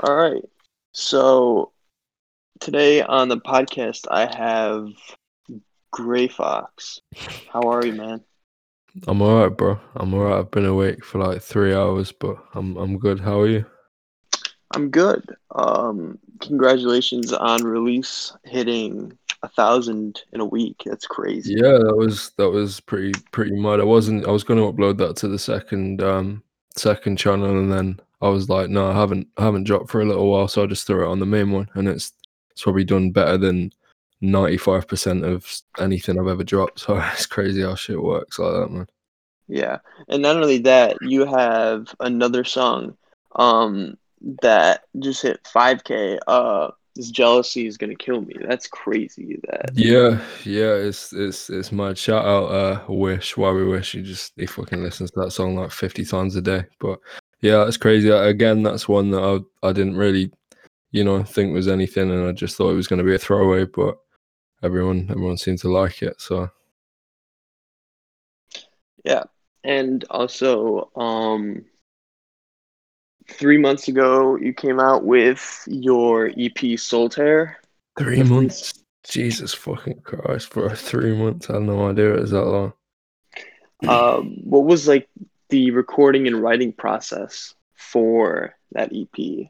All right. So today on the podcast, I have Gray Fox. How are you, man? I'm alright, bro. I'm alright. I've been awake for like three hours, but I'm I'm good. How are you? I'm good. Um, congratulations on release hitting a thousand in a week. That's crazy. Yeah, that was that was pretty pretty mad. I wasn't. I was going to upload that to the second um second channel, and then I was like, no, I haven't I haven't dropped for a little while, so I just threw it on the main one, and it's it's probably done better than ninety five percent of anything I've ever dropped. So it's crazy how shit works like that, man. Yeah, and not only that, you have another song, um, that just hit 5k. Uh, this jealousy is gonna kill me. That's crazy. That Yeah, yeah, it's it's it's my shout out uh Wish, why we wish he just he fucking listens to that song like 50 times a day. But yeah, it's crazy. Again, that's one that I I didn't really, you know, think was anything and I just thought it was gonna be a throwaway, but everyone everyone seemed to like it. So yeah, and also um three months ago you came out with your EP Solitaire. three months. Jesus fucking Christ, bro. Three months. I had no idea it was that long. Um, what was like the recording and writing process for that EP?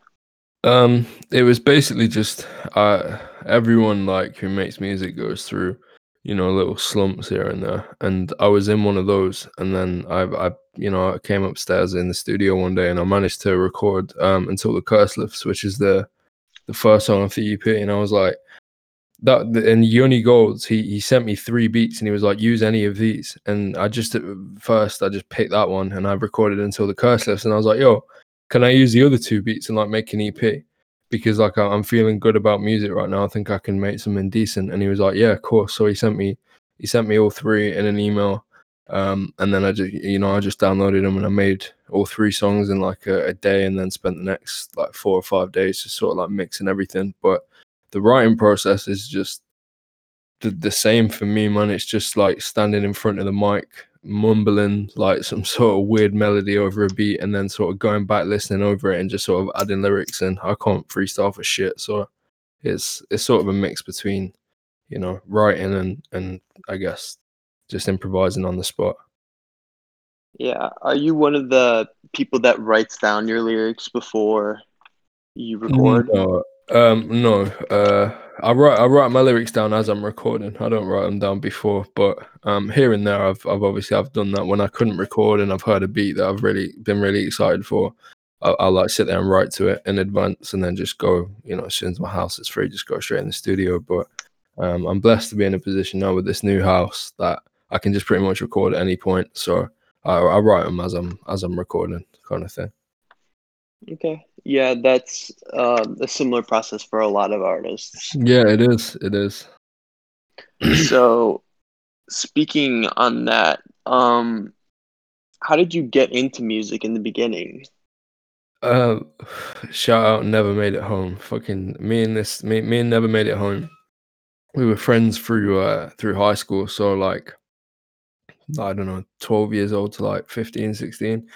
Um, it was basically just uh everyone like who makes music goes through, you know, little slumps here and there. And I was in one of those and then I I you know, I came upstairs in the studio one day and I managed to record um until the curse lifts, which is the the first song of the EP, and I was like that and Yoni Golds, he he sent me three beats and he was like, use any of these. And I just at first I just picked that one and I recorded until the curse lifts and I was like, yo, can I use the other two beats and like make an EP? Because like I'm feeling good about music right now. I think I can make something decent. And he was like, Yeah, of course. So he sent me he sent me all three in an email. Um, and then I just you know, I just downloaded them and I made all three songs in like a, a day and then spent the next like four or five days just sort of like mixing everything. But the writing process is just the, the same for me, man. It's just like standing in front of the mic, mumbling like some sort of weird melody over a beat, and then sort of going back, listening over it, and just sort of adding lyrics. And I can't freestyle for shit, so it's it's sort of a mix between, you know, writing and and I guess just improvising on the spot. Yeah. Are you one of the people that writes down your lyrics before you mm-hmm. record? No, um, no. Uh, I write I write my lyrics down as I'm recording. I don't write them down before, but um, here and there, I've I've obviously I've done that when I couldn't record and I've heard a beat that I've really been really excited for. I'll, I'll like sit there and write to it in advance and then just go. You know, as soon as my house is free, just go straight in the studio. But um, I'm blessed to be in a position now with this new house that I can just pretty much record at any point. So I, I write them as I'm as I'm recording, kind of thing. Okay. Yeah, that's um, a similar process for a lot of artists. Yeah, it is. It is. so, speaking on that, um, how did you get into music in the beginning? Uh, shout out, never made it home. Fucking me and this, me, me and never made it home. We were friends through uh through high school, so like I don't know, 12 years old to like 15, 16.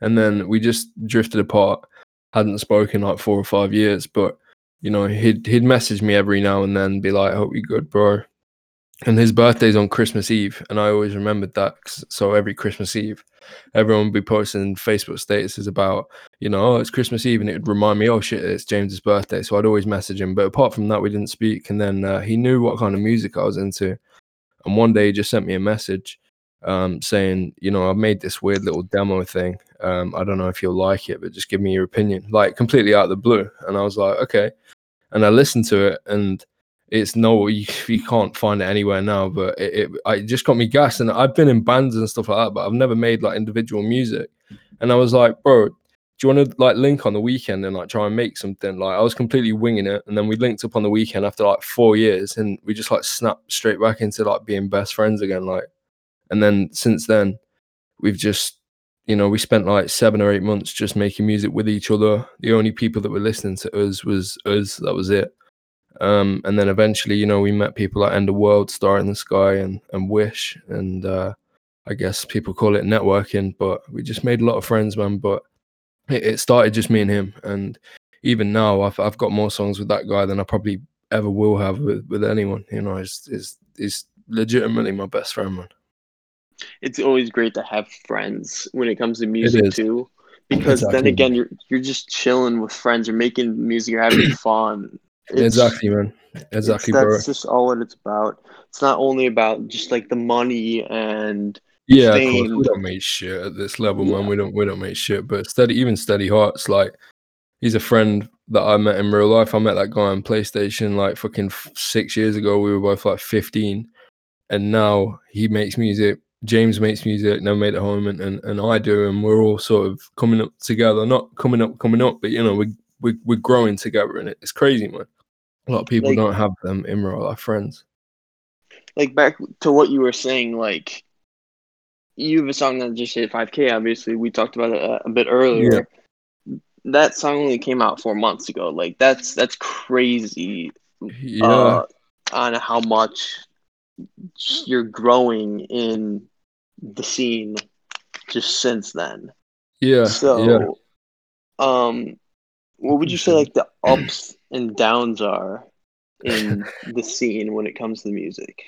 And then we just drifted apart, hadn't spoken like four or five years, but you know, he'd he'd message me every now and then, be like, "Hope you're good, bro." And his birthday's on Christmas Eve, and I always remembered that. So every Christmas Eve, everyone would be posting Facebook statuses about, you know, oh, it's Christmas Eve, and it would remind me, oh shit, it's James's birthday. So I'd always message him. But apart from that, we didn't speak. And then uh, he knew what kind of music I was into, and one day he just sent me a message um, saying, you know, I've made this weird little demo thing. Um, I don't know if you'll like it, but just give me your opinion, like completely out of the blue. And I was like, okay. And I listened to it, and it's no, you, you can't find it anywhere now. But it, it, it just got me gassed. And I've been in bands and stuff like that, but I've never made like individual music. And I was like, bro, do you want to like link on the weekend and like try and make something? Like I was completely winging it, and then we linked up on the weekend after like four years, and we just like snapped straight back into like being best friends again. Like and then since then, we've just, you know, we spent like seven or eight months just making music with each other. The only people that were listening to us was us. That was it. Um, and then eventually, you know, we met people like End of World, Star in the Sky, and and Wish, and uh, I guess people call it networking. But we just made a lot of friends, man. But it, it started just me and him, and even now, I've I've got more songs with that guy than I probably ever will have with, with anyone. You know, is is legitimately my best friend, man. It's always great to have friends when it comes to music too, because exactly. then again, you're you're just chilling with friends. You're making music. You're having fun. It's, exactly, man. Exactly, that's bro. That's just all what it's about. It's not only about just like the money and yeah. We don't make shit at this level, yeah. man. We don't we don't make shit. But steady, even steady hearts, like he's a friend that I met in real life. I met that guy on PlayStation like fucking six years ago. We were both like fifteen, and now he makes music. James makes music. Never made it home, and, and and I do, and we're all sort of coming up together. Not coming up, coming up, but you know, we we we're growing together, and it. it's crazy, man. A lot of people like, don't have them in real life friends. Like back to what you were saying, like you have a song that just hit 5K. Obviously, we talked about it a, a bit earlier. Yeah. That song only came out four months ago. Like that's that's crazy. Yeah. Uh, on how much you're growing in the scene just since then. Yeah. So, yeah. um, what would you say like the ups and downs are in the scene when it comes to the music?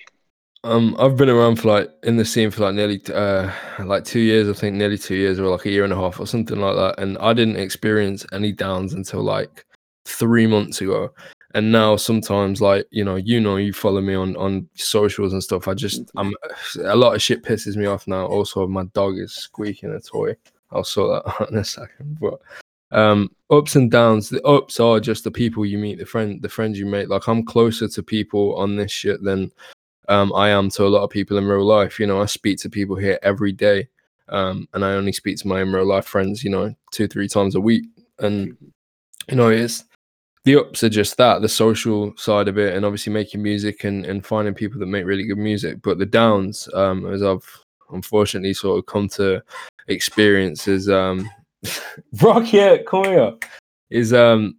Um, I've been around for like in the scene for like nearly uh like two years, I think nearly two years or like a year and a half or something like that. And I didn't experience any downs until like three months ago. And now sometimes like, you know, you know, you follow me on on socials and stuff. I just. I'm a lot of shit pisses me off now. Also my dog is squeaking a toy. I'll sort that out in a second. But um ups and downs the ups are just the people you meet the friend the friends you make like i'm closer to people on this shit than um, I am to a lot of people in real life. You know, I speak to people here every day, um, and I only speak to my in real life friends, you know, two three times a week. And you know, it's the ups are just that the social side of it, and obviously making music and and finding people that make really good music. But the downs, um, as I've unfortunately sort of come to experience, is um, Rock, yeah, come here, is um,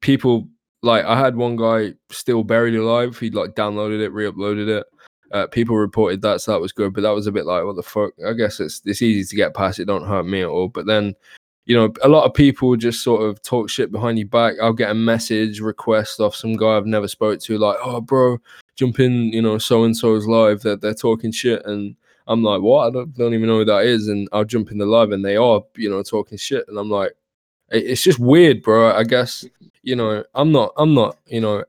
people like I had one guy still buried alive. He'd like downloaded it, re-uploaded it. Uh, people reported that, so that was good. But that was a bit like, what the fuck? I guess it's it's easy to get past. It don't hurt me at all. But then, you know, a lot of people just sort of talk shit behind your back. I'll get a message request off some guy I've never spoke to, like, oh, bro, jump in. You know, so and so's live. That they're, they're talking shit, and I'm like, what? I don't, don't even know who that is. And I'll jump in the live, and they are, you know, talking shit, and I'm like, it's just weird, bro. I guess you know, I'm not, I'm not, you know,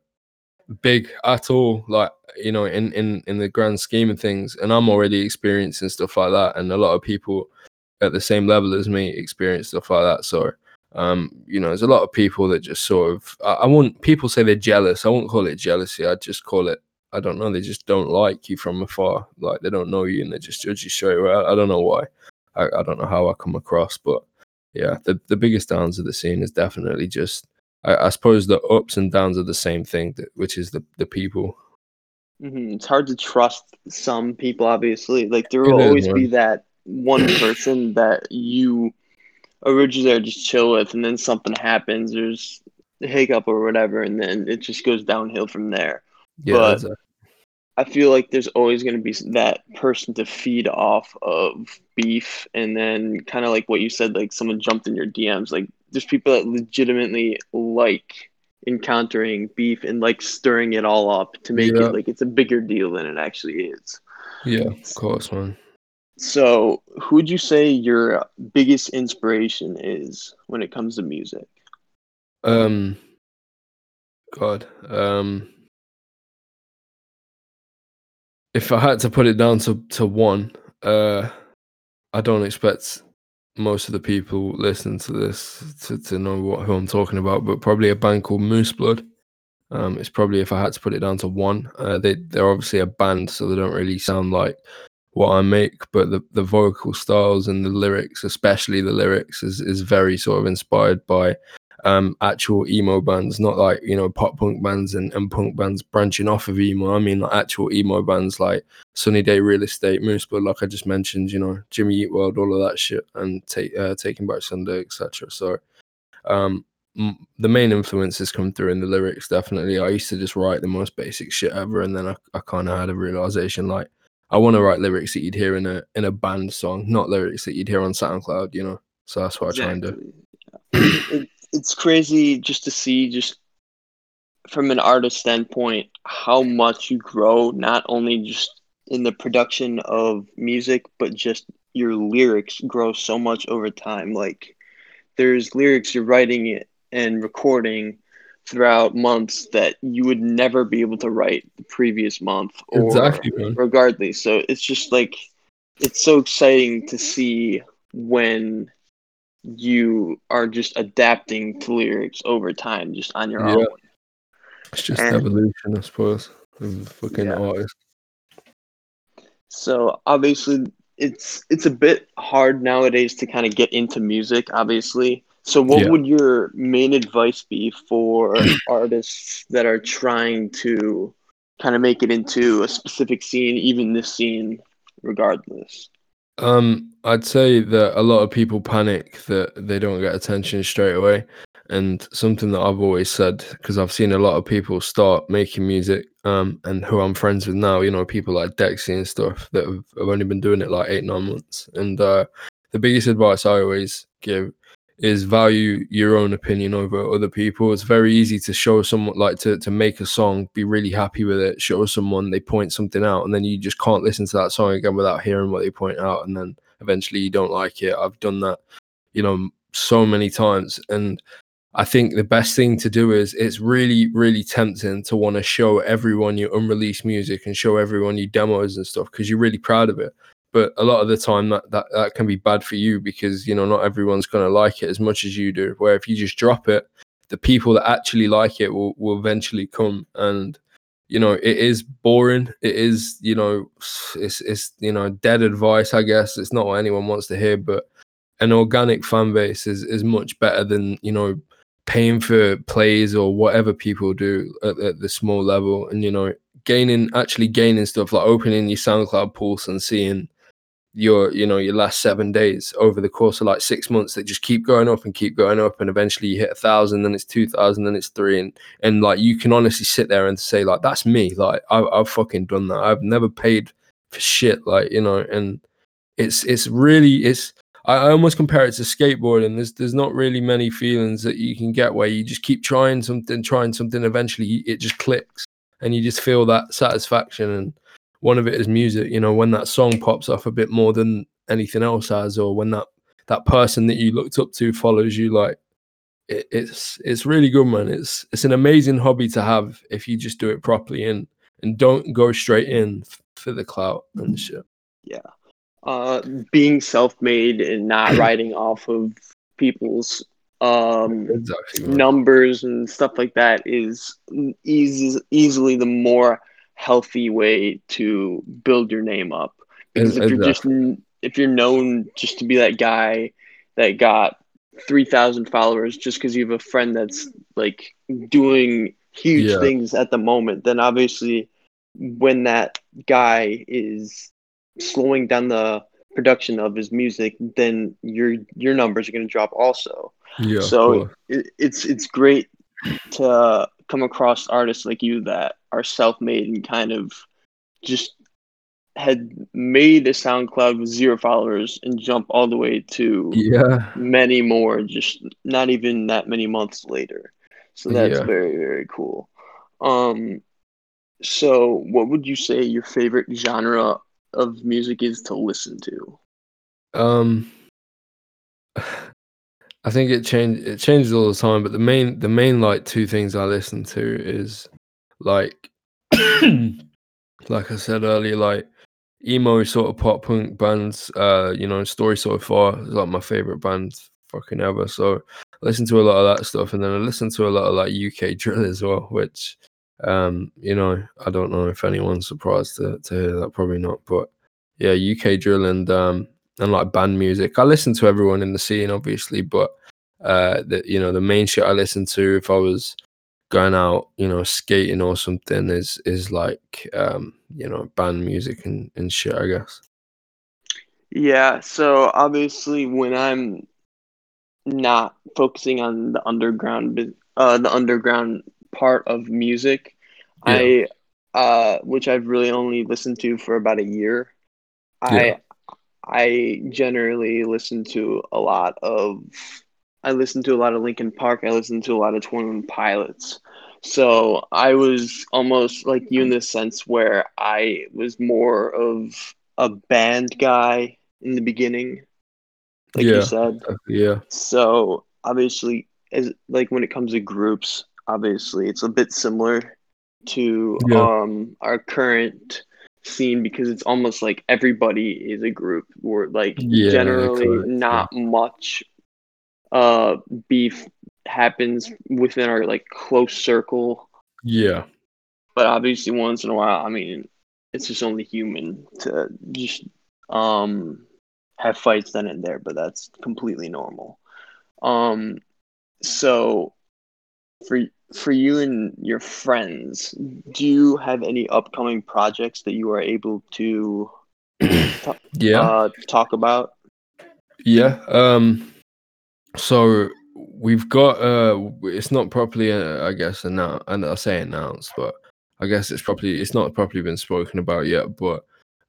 big at all. Like you know, in in in the grand scheme of things, and I'm already experiencing stuff like that, and a lot of people at the same level as me experience stuff like that. So, um, you know, there's a lot of people that just sort of, I, I won't. People say they're jealous. I won't call it jealousy. I just call it. I don't know. They just don't like you from afar. Like they don't know you, and they just judge you straight away. I, I don't know why. I, I don't know how I come across, but yeah, the, the biggest downs of the scene is definitely just I, I suppose the ups and downs are the same thing, that, which is the the people. Mm-hmm. It's hard to trust some people. Obviously, like there will always be that one person that you originally are just chill with, and then something happens. There's a hiccup or whatever, and then it just goes downhill from there. Yeah, but exactly. I feel like there's always going to be that person to feed off of beef, and then kind of like what you said, like someone jumped in your DMs. Like there's people that legitimately like encountering beef and like stirring it all up to make yeah. it like it's a bigger deal than it actually is. Yeah, of course, man. So, who would you say your biggest inspiration is when it comes to music? Um, God, um, if I had to put it down to, to one, uh, I don't expect most of the people listening to this to, to know what who I'm talking about, but probably a band called Moose Blood. Um, it's probably if I had to put it down to one. Uh, they they're obviously a band, so they don't really sound like what I make, but the, the vocal styles and the lyrics, especially the lyrics, is is very sort of inspired by um, actual emo bands, not like you know pop punk bands and, and punk bands branching off of emo. I mean like actual emo bands like Sunny Day Real Estate, Moose Blood, like I just mentioned, you know Jimmy Eat World, all of that shit, and take uh, Taking Back Sunday, etc. So um, m- the main influences come through in the lyrics. Definitely, I used to just write the most basic shit ever, and then I, I kind of had a realization like I want to write lyrics that you'd hear in a in a band song, not lyrics that you'd hear on SoundCloud. You know, so that's what exactly. I try and do. it's crazy just to see just from an artist standpoint how much you grow not only just in the production of music but just your lyrics grow so much over time like there's lyrics you're writing it and recording throughout months that you would never be able to write the previous month or exactly, regardless so it's just like it's so exciting to see when you are just adapting to lyrics over time just on your yeah. own it's just and, evolution, I suppose, of fucking yeah. artist. So obviously, it's it's a bit hard nowadays to kind of get into music. Obviously, so what yeah. would your main advice be for artists that are trying to kind of make it into a specific scene, even this scene, regardless? Um, I'd say that a lot of people panic that they don't get attention straight away. And something that I've always said, because I've seen a lot of people start making music, um, and who I'm friends with now, you know, people like Dexy and stuff that have, have only been doing it like eight, nine months. And uh, the biggest advice I always give is value your own opinion over other people. It's very easy to show someone like to to make a song, be really happy with it, show someone they point something out, and then you just can't listen to that song again without hearing what they point out, and then eventually you don't like it. I've done that, you know, so many times, and I think the best thing to do is it's really, really tempting to want to show everyone your unreleased music and show everyone your demos and stuff because you're really proud of it. But a lot of the time that, that that can be bad for you because you know not everyone's gonna like it as much as you do. Where if you just drop it, the people that actually like it will, will eventually come. And you know it is boring. It is you know it's it's you know dead advice i guess. It's not what anyone wants to hear but an organic fan base is is much better than you know paying for plays or whatever people do at, at, the small level. And you know gaining actually gaining stuff like opening your soundcloud pulse and seeing your you know your last seven days over the course of like six months that just keep going up and keep going up and eventually you hit a thousand then it's two thousand then it's three and and like you can honestly sit there and say like that's me like I, i've fucking done that i've never paid for shit like you know and it's it's really it's I, I almost compare it to skateboarding. There's there's not really many feelings that you can get where you just keep trying something, trying something. Eventually, it just clicks, and you just feel that satisfaction. And one of it is music. You know, when that song pops off a bit more than anything else has, or when that that person that you looked up to follows you, like it, it's it's really good, man. It's it's an amazing hobby to have if you just do it properly and and don't go straight in for the clout and shit. Yeah uh, being self-made and not riding off of people's um, exactly, numbers and stuff like that is easy, easily the more healthy way to build your name up. Because if you're just if you're known just to be that guy that got three thousand followers just because you have a friend that's like doing huge yeah. things at the moment, then obviously when that guy is slowing down the production of his music, then your your numbers are going to drop also. Yeah. So it, it's it's great to come across artists like you that are self-made and kind of just had made a SoundCloud with zero followers and jump all the way to yeah many more just not even that many months later. So that's yeah. very very cool. Um so what would you say your favorite genre of music is to listen to? Um, I think it change it changes all the time, but the main the main like two things I listen to is like like I said earlier, like emo sort of pop punk bands. Uh, you know, Story So Far is like my favorite band fucking ever. So I listen to a lot of that stuff, and then I listen to a lot of like UK drill as well, which um, you know, I don't know if anyone's surprised to, to hear that, probably not. But yeah, UK drill and um and like band music. I listen to everyone in the scene, obviously, but uh the you know, the main shit I listen to if I was going out, you know, skating or something is is like um, you know, band music and, and shit, I guess. Yeah, so obviously when I'm not focusing on the underground uh the underground part of music. Yeah. I uh which I've really only listened to for about a year. Yeah. I I generally listen to a lot of I listen to a lot of Linkin Park. I listen to a lot of Twenty One Pilots. So I was almost like you in the sense where I was more of a band guy in the beginning, like yeah, you said. Yeah. So obviously, as like when it comes to groups, obviously it's a bit similar to yeah. um our current scene because it's almost like everybody is a group or like yeah, generally correct, not yeah. much uh beef happens within our like close circle. Yeah. But obviously once in a while, I mean, it's just only human to just um have fights then and there, but that's completely normal. Um so for for you and your friends, do you have any upcoming projects that you are able to t- yeah uh, talk about? Yeah. Um. So we've got uh, it's not properly uh, I guess announced, and I say announced, but I guess it's probably it's not properly been spoken about yet. But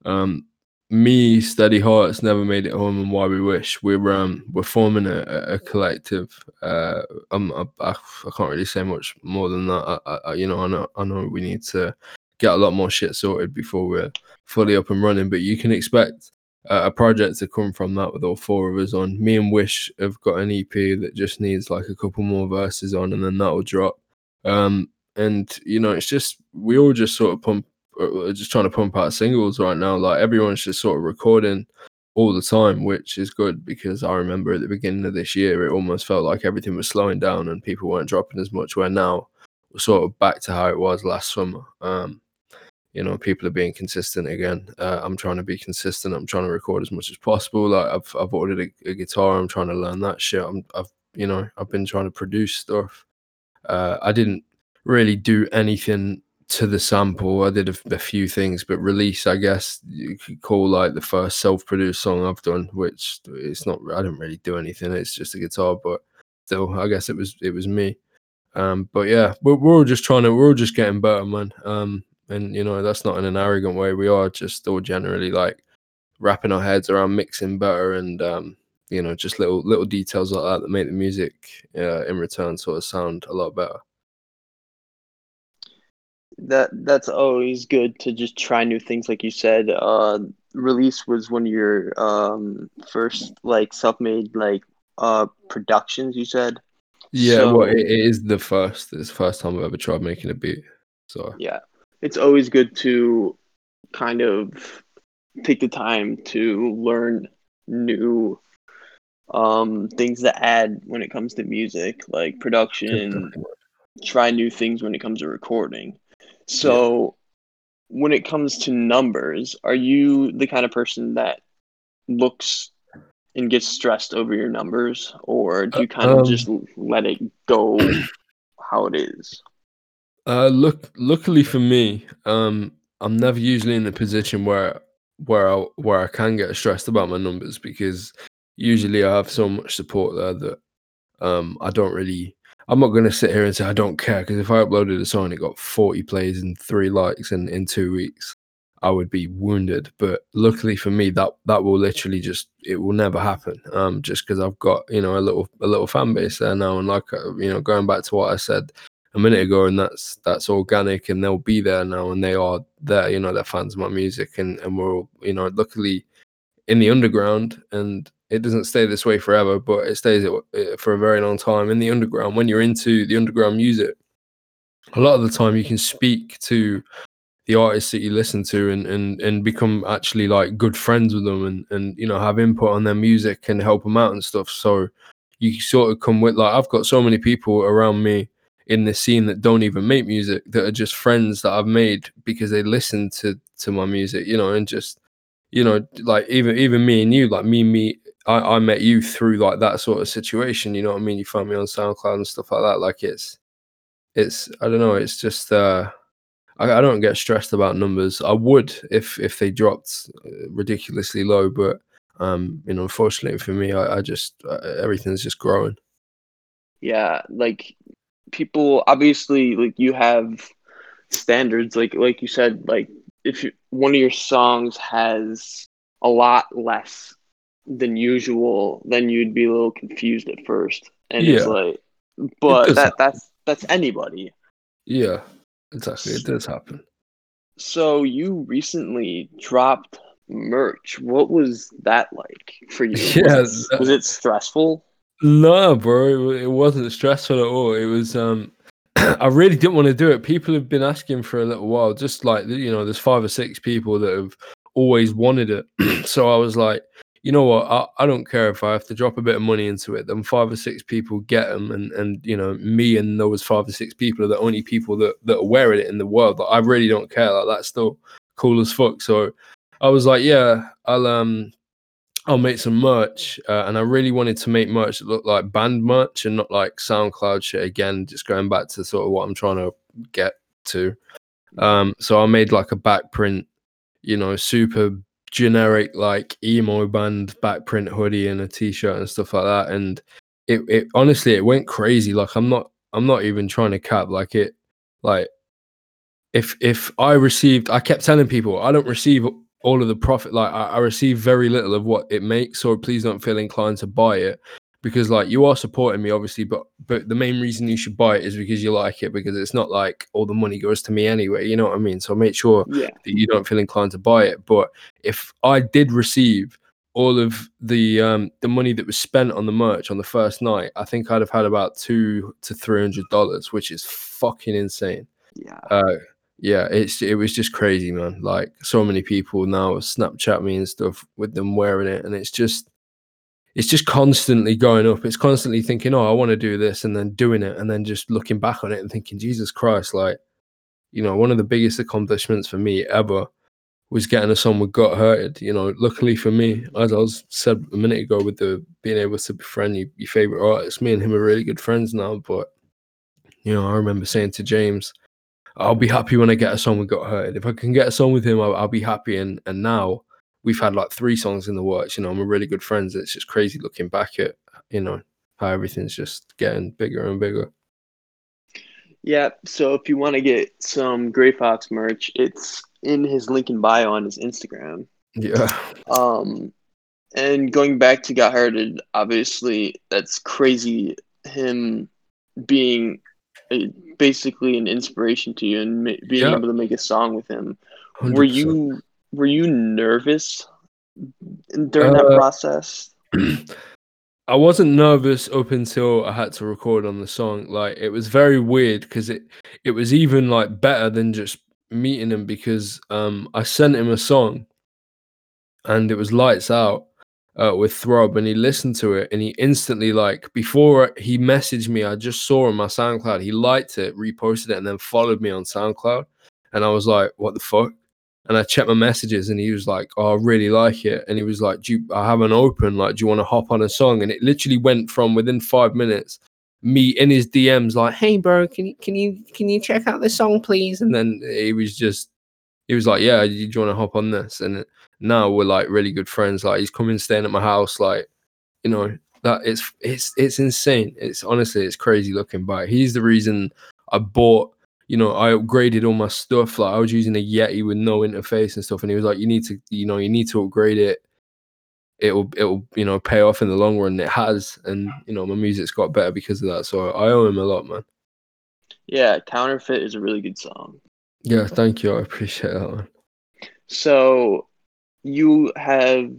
um, me, Steady Hearts, never made it home, and why we wish we're um we're forming a, a collective. Uh, I'm I, I, can't really say much more than that. I, I, you know, I know I know we need to get a lot more shit sorted before we're fully up and running. But you can expect uh, a project to come from that with all four of us on. Me and Wish have got an EP that just needs like a couple more verses on, and then that'll drop. Um, and you know, it's just we all just sort of pump just trying to pump out singles right now. Like everyone's just sort of recording all the time, which is good because I remember at the beginning of this year, it almost felt like everything was slowing down and people weren't dropping as much. Where now we're sort of back to how it was last summer. Um, you know, people are being consistent again. Uh, I'm trying to be consistent. I'm trying to record as much as possible. Like I've I've ordered a, a guitar. I'm trying to learn that shit. I'm, I've you know I've been trying to produce stuff. Uh, I didn't really do anything to the sample. I did a, a, few things, but release, I guess you could call like the first self-produced song I've done, which it's not. I didn't really do anything. It's just a guitar, but still, I guess it was it was me. Um, but yeah, we're, we're all just trying to. We're all just getting better, man. Um, and you know that's not in an arrogant way. We are just all generally like wrapping our heads around mixing better and um, you know just little little details like that that make the music uh, in return sort of sound a lot better that that's always good to just try new things like you said uh release was one of your um first like self-made like uh productions you said? Yeah so, well it, it is the first it's the first time i've ever tried making a beat so. Yeah it's always good to kind of take the time to learn new um things to add when it comes to music like production try new things when it comes to recording so, yeah. when it comes to numbers, are you the kind of person that looks and gets stressed over your numbers, or do you kind of um, just let it go how it is? Uh, look, luckily for me, um, I'm never usually in a position where where I where I can get stressed about my numbers because usually I have so much support there that um, I don't really I'm not going to sit here and say I don't care because if I uploaded a song and it got 40 plays and three likes in, in two weeks, I would be wounded. But luckily for me, that that will literally just it will never happen. Um, just because I've got you know a little a little fan base there now, and like uh, you know going back to what I said a minute ago, and that's that's organic, and they'll be there now, and they are there. You know, they're fans of my music, and and we're all you know luckily in the underground and it doesn't stay this way forever, but it stays for a very long time in the underground. When you're into the underground music, a lot of the time you can speak to the artists that you listen to and and and become actually like good friends with them and and you know have input on their music and help them out and stuff. So you sort of come with like I've got so many people around me in the scene that don't even make music that are just friends that I've made because they listen to to my music, you know, and just you know, like even even me and you, like me, me, I, I met you through like that sort of situation. You know what I mean? You find me on SoundCloud and stuff like that. Like it's, it's, I don't know. It's just, uh, I, I don't get stressed about numbers. I would if if they dropped uh, ridiculously low, but um, you know, unfortunately for me, I, I just uh, everything's just growing. Yeah, like people obviously like you have standards like like you said like if you, one of your songs has a lot less than usual, then you'd be a little confused at first. and yeah. it's like, but that happen. that's that's anybody. Yeah, exactly. It does happen. So you recently dropped merch. What was that like for you? Yeah, was it, was it stressful? No, bro, it wasn't stressful at all. It was um I really didn't want to do it. People have been asking for a little while, just like you know, there's five or six people that have always wanted it. so I was like, you know what, I, I don't care if I have to drop a bit of money into it. Then five or six people get them, and and you know, me and those five or six people are the only people that that are wearing it in the world. Like, I really don't care. Like that's still cool as fuck. So I was like, yeah, I'll um I'll make some merch, uh, and I really wanted to make merch that looked like band merch and not like SoundCloud shit. Again, just going back to sort of what I'm trying to get to. Um, so I made like a back print, you know, super generic like emo band back print hoodie and a t-shirt and stuff like that. And it, it honestly, it went crazy. Like I'm not, I'm not even trying to cap. Like it, like if if I received, I kept telling people I don't receive all of the profit like I, I, receive very little of what it makes so please don't feel inclined to buy it. Because like you are supporting me obviously but but the main reason you should buy it is because you like it because it's not like all the money goes to me anyway you know what i mean? So make sure yeah. that you don't feel inclined to buy it. But if i did receive all of the um the money that was spent on the merch on the first night i think i'd have had about two to three hundred dollars which is fucking insane. Yeah. Uh yeah, it's it was just crazy, man. Like so many people now Snapchat me and stuff with them wearing it, and it's just it's just constantly going up. It's constantly thinking, oh, I want to do this, and then doing it, and then just looking back on it and thinking, Jesus Christ, like you know, one of the biggest accomplishments for me ever was getting a song with Got Hurted. You know, luckily for me, as I was said a minute ago, with the being able to befriend your, your favorite artist, me and him are really good friends now. But you know, I remember saying to James I'll be happy when I get a song with Got Hurted. If I can get a song with him, I'll, I'll, be happy. And and now we've had like three songs in the works. You know, I'm a really good friends. It's just crazy looking back at you know how everything's just getting bigger and bigger. Yeah. So if you want to get some Gray Fox merch, it's in his link in bio on his Instagram. Yeah. Um, and going back to Got Hurted, obviously that's crazy. Him being basically an inspiration to you and ma- being able to make a song with him. 100%. Were you were you nervous during uh, that process? I wasn't nervous up until I had to record on the song. Like it was very weird because it it was even like better than just meeting him because um I sent him a song and it was lights out uh, with Throb, and he listened to it, and he instantly like before he messaged me, I just saw on my SoundCloud, he liked it, reposted it, and then followed me on SoundCloud, and I was like, what the fuck? And I checked my messages, and he was like, "Oh, I really like it," and he was like, "Do you, I have an open? Like, do you want to hop on a song?" And it literally went from within five minutes, me in his DMs, like, "Hey, bro, can you can you can you check out this song, please?" And then he was just he was like, "Yeah, do you want to hop on this?" And now we're like really good friends. Like he's coming staying at my house. Like you know that it's it's it's insane. It's honestly it's crazy looking back. He's the reason I bought. You know, I upgraded all my stuff. Like I was using a Yeti with no interface and stuff, and he was like, "You need to, you know, you need to upgrade it. It'll, it'll, you know, pay off in the long run. It has, and you know, my music's got better because of that. So I owe him a lot, man. Yeah, counterfeit is a really good song. Yeah, thank you. I appreciate that one. So you have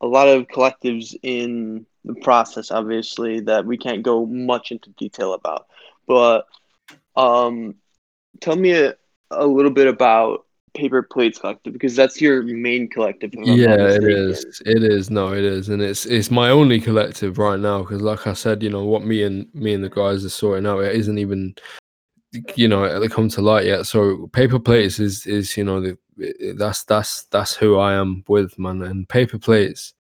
a lot of collectives in the process, obviously, that we can't go much into detail about. But um, tell me a, a little bit about Paper Plates Collective because that's your main collective. Yeah, it is. It is. No, it is, and it's it's my only collective right now because, like I said, you know what me and me and the guys are sorting out. It isn't even you know come to light yet. So paper plates is is you know the that's that's that's who I am with man. And paper plates,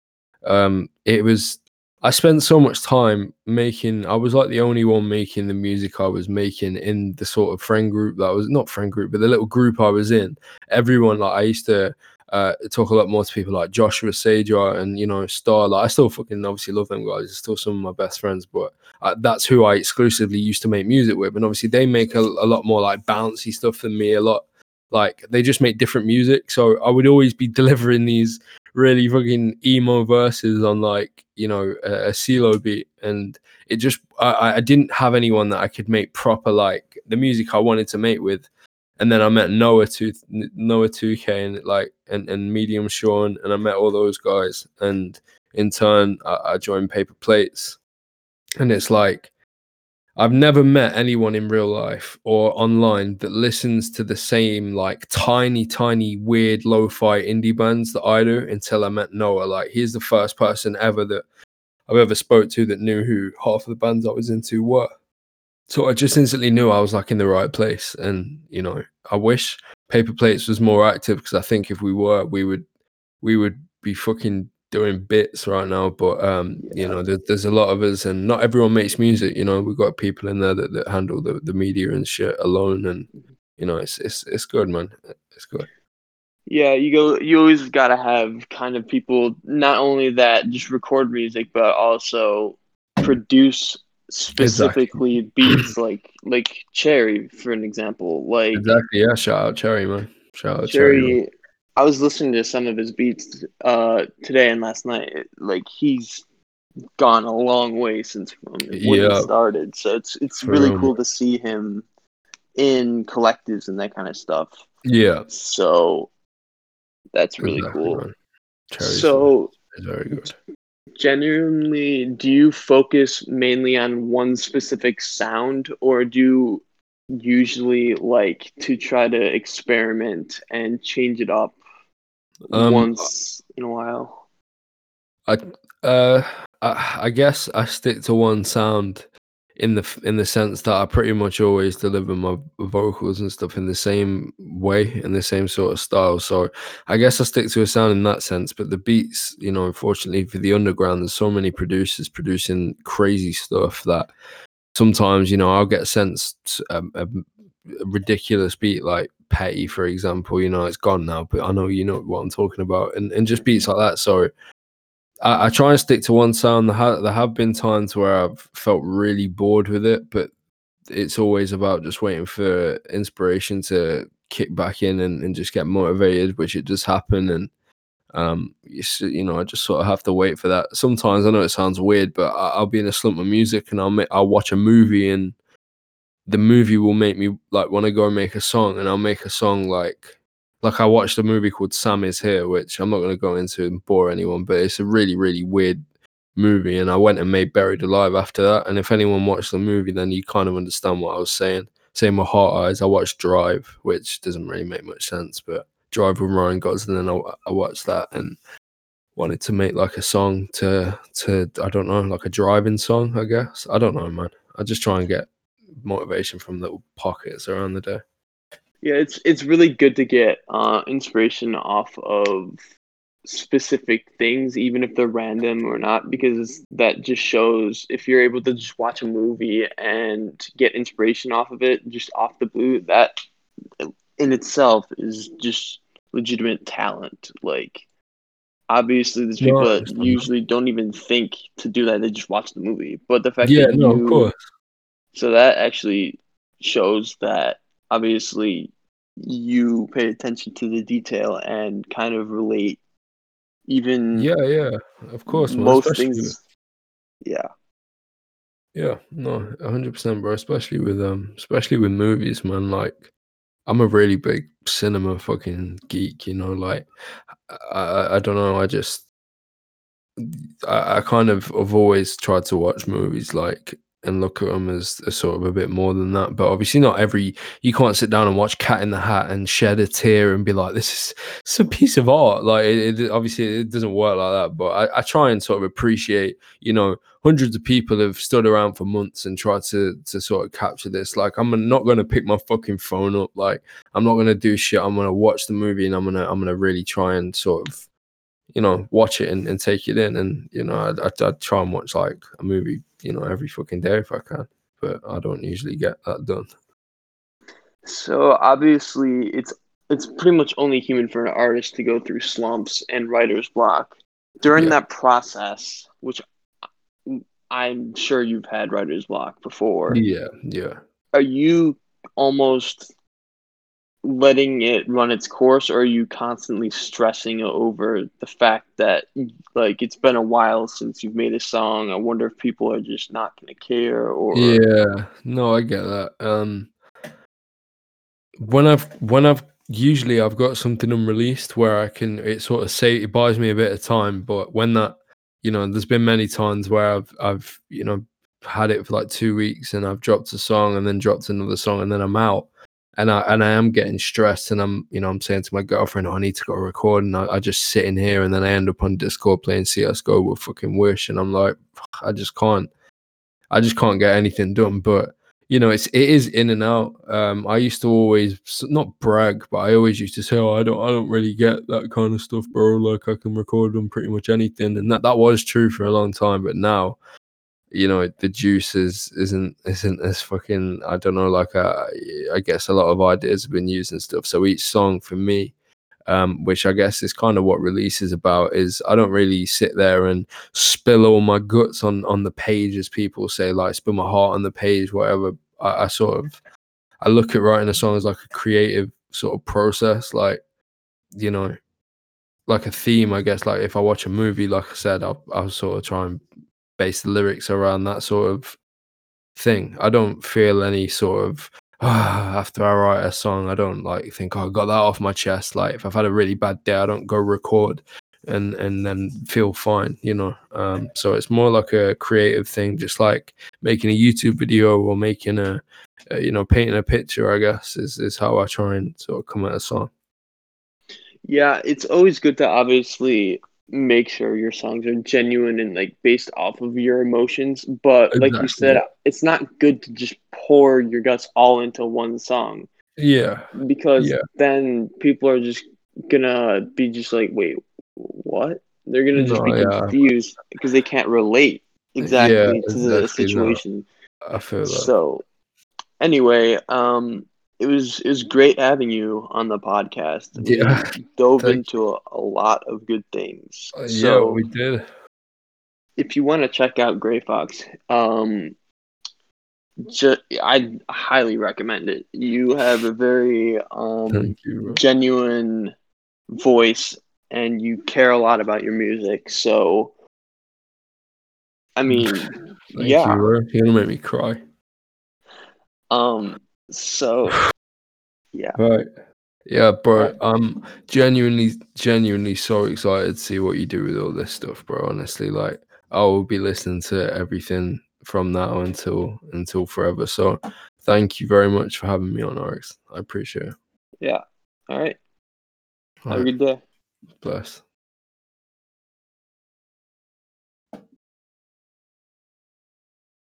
um, it was I spent so much time making. I was like the only one making the music I was making in the sort of friend group that was not friend group, but the little group I was in. Everyone like I used to uh, talk a lot more to people like Joshua Sager and you know Star. Like I still fucking obviously love them guys. They're still some of my best friends, but uh, that's who I exclusively used to make music with. And obviously they make a, a lot more like bouncy stuff than me. A lot like they just make different music. So I would always be delivering these really fucking emo verses on like you know a, a beat, and it just I, I didn't have anyone that I could make proper like the music I wanted to make with. And then I met Noah two Noah two K and like and, and Medium Sean and I met all those guys and in turn I, I joined Paper Plates and it's like I've never met anyone in real life or online that listens to the same like tiny, tiny, weird lo-fi indie bands that I do until I met Noah. Like he's the first person ever that I've ever spoke to that knew who half of the bands I was into were. So I just instantly knew I was like in the right place. And you know, I wish Paper Plates was more active because I think if we were, we would we would be fucking doing bits right now, but um, yeah. you know, there, there's a lot of us, and not everyone makes music. You know, we've got people in there that, that handle the, the media and shit alone, and mm-hmm. you know, it's it's it's good, man. It's good. Yeah, you go. You always gotta have kind of people not only that just record music, but also produce specifically exactly. beats like like Cherry, for an example. Like exactly, yeah. Shout out Cherry, man. Shout out Cherry. Cherry I was listening to some of his beats uh, today and last night. Like he's gone a long way since when he started. So it's it's really cool to see him in collectives and that kind of stuff. Yeah. So that's really exactly, cool. so very good. Genuinely, do you focus mainly on one specific sound, or do you usually like to try to experiment and change it up um, once in a while? I uh I, I guess I stick to one sound in the in the sense that I pretty much always deliver my vocals and stuff in the same way in the same sort of style. So I guess I stick to a sound in that sense. But the beats, you know, unfortunately for the underground, there's so many producers producing crazy stuff that sometimes you know I'll get sent a, a, ridiculous beat like Petty, for example, you know, it's gone now, but I know you know what I'm talking about, and and just beats like that. So I, I try and stick to one sound. There, ha- there have been times where I've felt really bored with it, but it's always about just waiting for inspiration to kick back in and, and just get motivated, which it does happen. And um, you, you know, I just sort of have to wait for that. Sometimes I know it sounds weird, but I, will be in a slump of music and I'll I'll watch a movie and the movie will make me like want to go and make a song and I'll make a song like like I watched a movie called Sam is Here, which I'm not gonna go into and bore anyone, but it's a really, really weird movie and I went and made Buried Alive after that. And if anyone watched the movie then you kind of understand what I was saying. Same with Heart Eyes, I watched Drive, which doesn't really make much sense, but Drive with Ryan Gosling and I, I watched that and wanted to make like a song to to I don't know, like a driving song, I guess. I don't know, man. I just try and get motivation from little pockets around the day. Yeah, it's it's really good to get uh, inspiration off of specific things, even if they're random or not, because that just shows if you're able to just watch a movie and get inspiration off of it, just off the blue, that in itself is just legitimate talent. Like, obviously, there's people no, that usually don't even think to do that; they just watch the movie. But the fact yeah, that no, you, of course so that actually shows that obviously you pay attention to the detail and kind of relate even yeah yeah of course most things. With, yeah. Yeah no 100% bro especially with um especially with movies man like i'm a really big cinema fucking geek you know like i i don't know i just I, I kind of have always tried to watch movies like and look at them as, sort of a bit more than that. But obviously, not every you can't sit down and watch Cat in the Hat and shed a tear and be like, "This is it's a piece of art." Like, it, it, obviously, it doesn't work like that. But I, I, try and sort of appreciate, you know, hundreds of people have stood around for months and tried to to sort of capture this. Like, I'm not going to pick my fucking phone up. Like, I'm not going to do shit. I'm going to watch the movie and I'm gonna I'm gonna really try and sort of you know, watch it and, and take it in. And, you know, I, I, I try and watch like a movie, you know, every fucking day if I can, but I don't usually get that done. So obviously it's, it's pretty much only human for an artist to go through slumps and writer's block. During yeah. that process, which I'm sure you've had writer's block before. Yeah, yeah. Are you almost letting it run its course or are you constantly stressing over the fact that like it's been a while since you've made a song. I wonder if people are just not going to care or yeah. No i get that. Um when i've when i've usually i've got something unreleased where i can it sort of say it buys me a bit of time but when that you know there's been many times where i've i've you know had it for like two weeks and i've dropped a song and then dropped another song and then i'm out and I and I am getting stressed, and I'm you know I'm saying to my girlfriend, oh, I need to go record, and I, I, just sit in here, and then I end up on Discord playing CS:GO with fucking Wish, and I'm like, I just can't, I just can't get anything done. But you know, it's it is in and out. Um, I used to always not brag, but I always used to say, oh, I don't I don't really get that kind of stuff, bro. Like I can record on pretty much anything, and that that was true for a long time, but now you know the juice is isn't isn't as fucking I don't know like uh, I guess a lot of ideas have been used and stuff. So each song for me, um, which I guess is kind of what release is about, is I don't really sit there and spill all my guts on on the page as people say like spill my heart on the page whatever. I, I sort of I look at writing a song as like a creative sort of process, like you know like a theme, I guess. Like if I watch a movie, like I said, I'll, I'll sort of try and base the lyrics around that sort of thing. I don't feel any sort of oh, after I write a song, I don't like think oh, I got that off my chest. Like if I've had a really bad day, I don't go record and and then feel fine, you know. Um, so it's more like a creative thing, just like making a YouTube video or making a, a you know painting a picture. I guess is is how I try and sort of come at a song. Yeah, it's always good to obviously make sure your songs are genuine and like based off of your emotions. But exactly. like you said, it's not good to just pour your guts all into one song. Yeah. Because yeah. then people are just gonna be just like, wait, what? They're gonna just no, be yeah. confused because they can't relate exactly yeah, to the situation. I feel that. So anyway, um it was it was great having you on the podcast. Yeah, we dove into a, a, lot of good things. Uh, so, yeah, we did. If you want to check out Gray Fox, um, just I highly recommend it. You have a very um you, genuine voice, and you care a lot about your music. So, I mean, yeah, you, you're gonna make me cry. Um, so yeah. Right. Yeah, bro. I'm genuinely, genuinely so excited to see what you do with all this stuff, bro. Honestly, like I will be listening to everything from now until until forever. So, thank you very much for having me on, Oryx. I appreciate it. Yeah. All right. All Have right. a good day. Bless.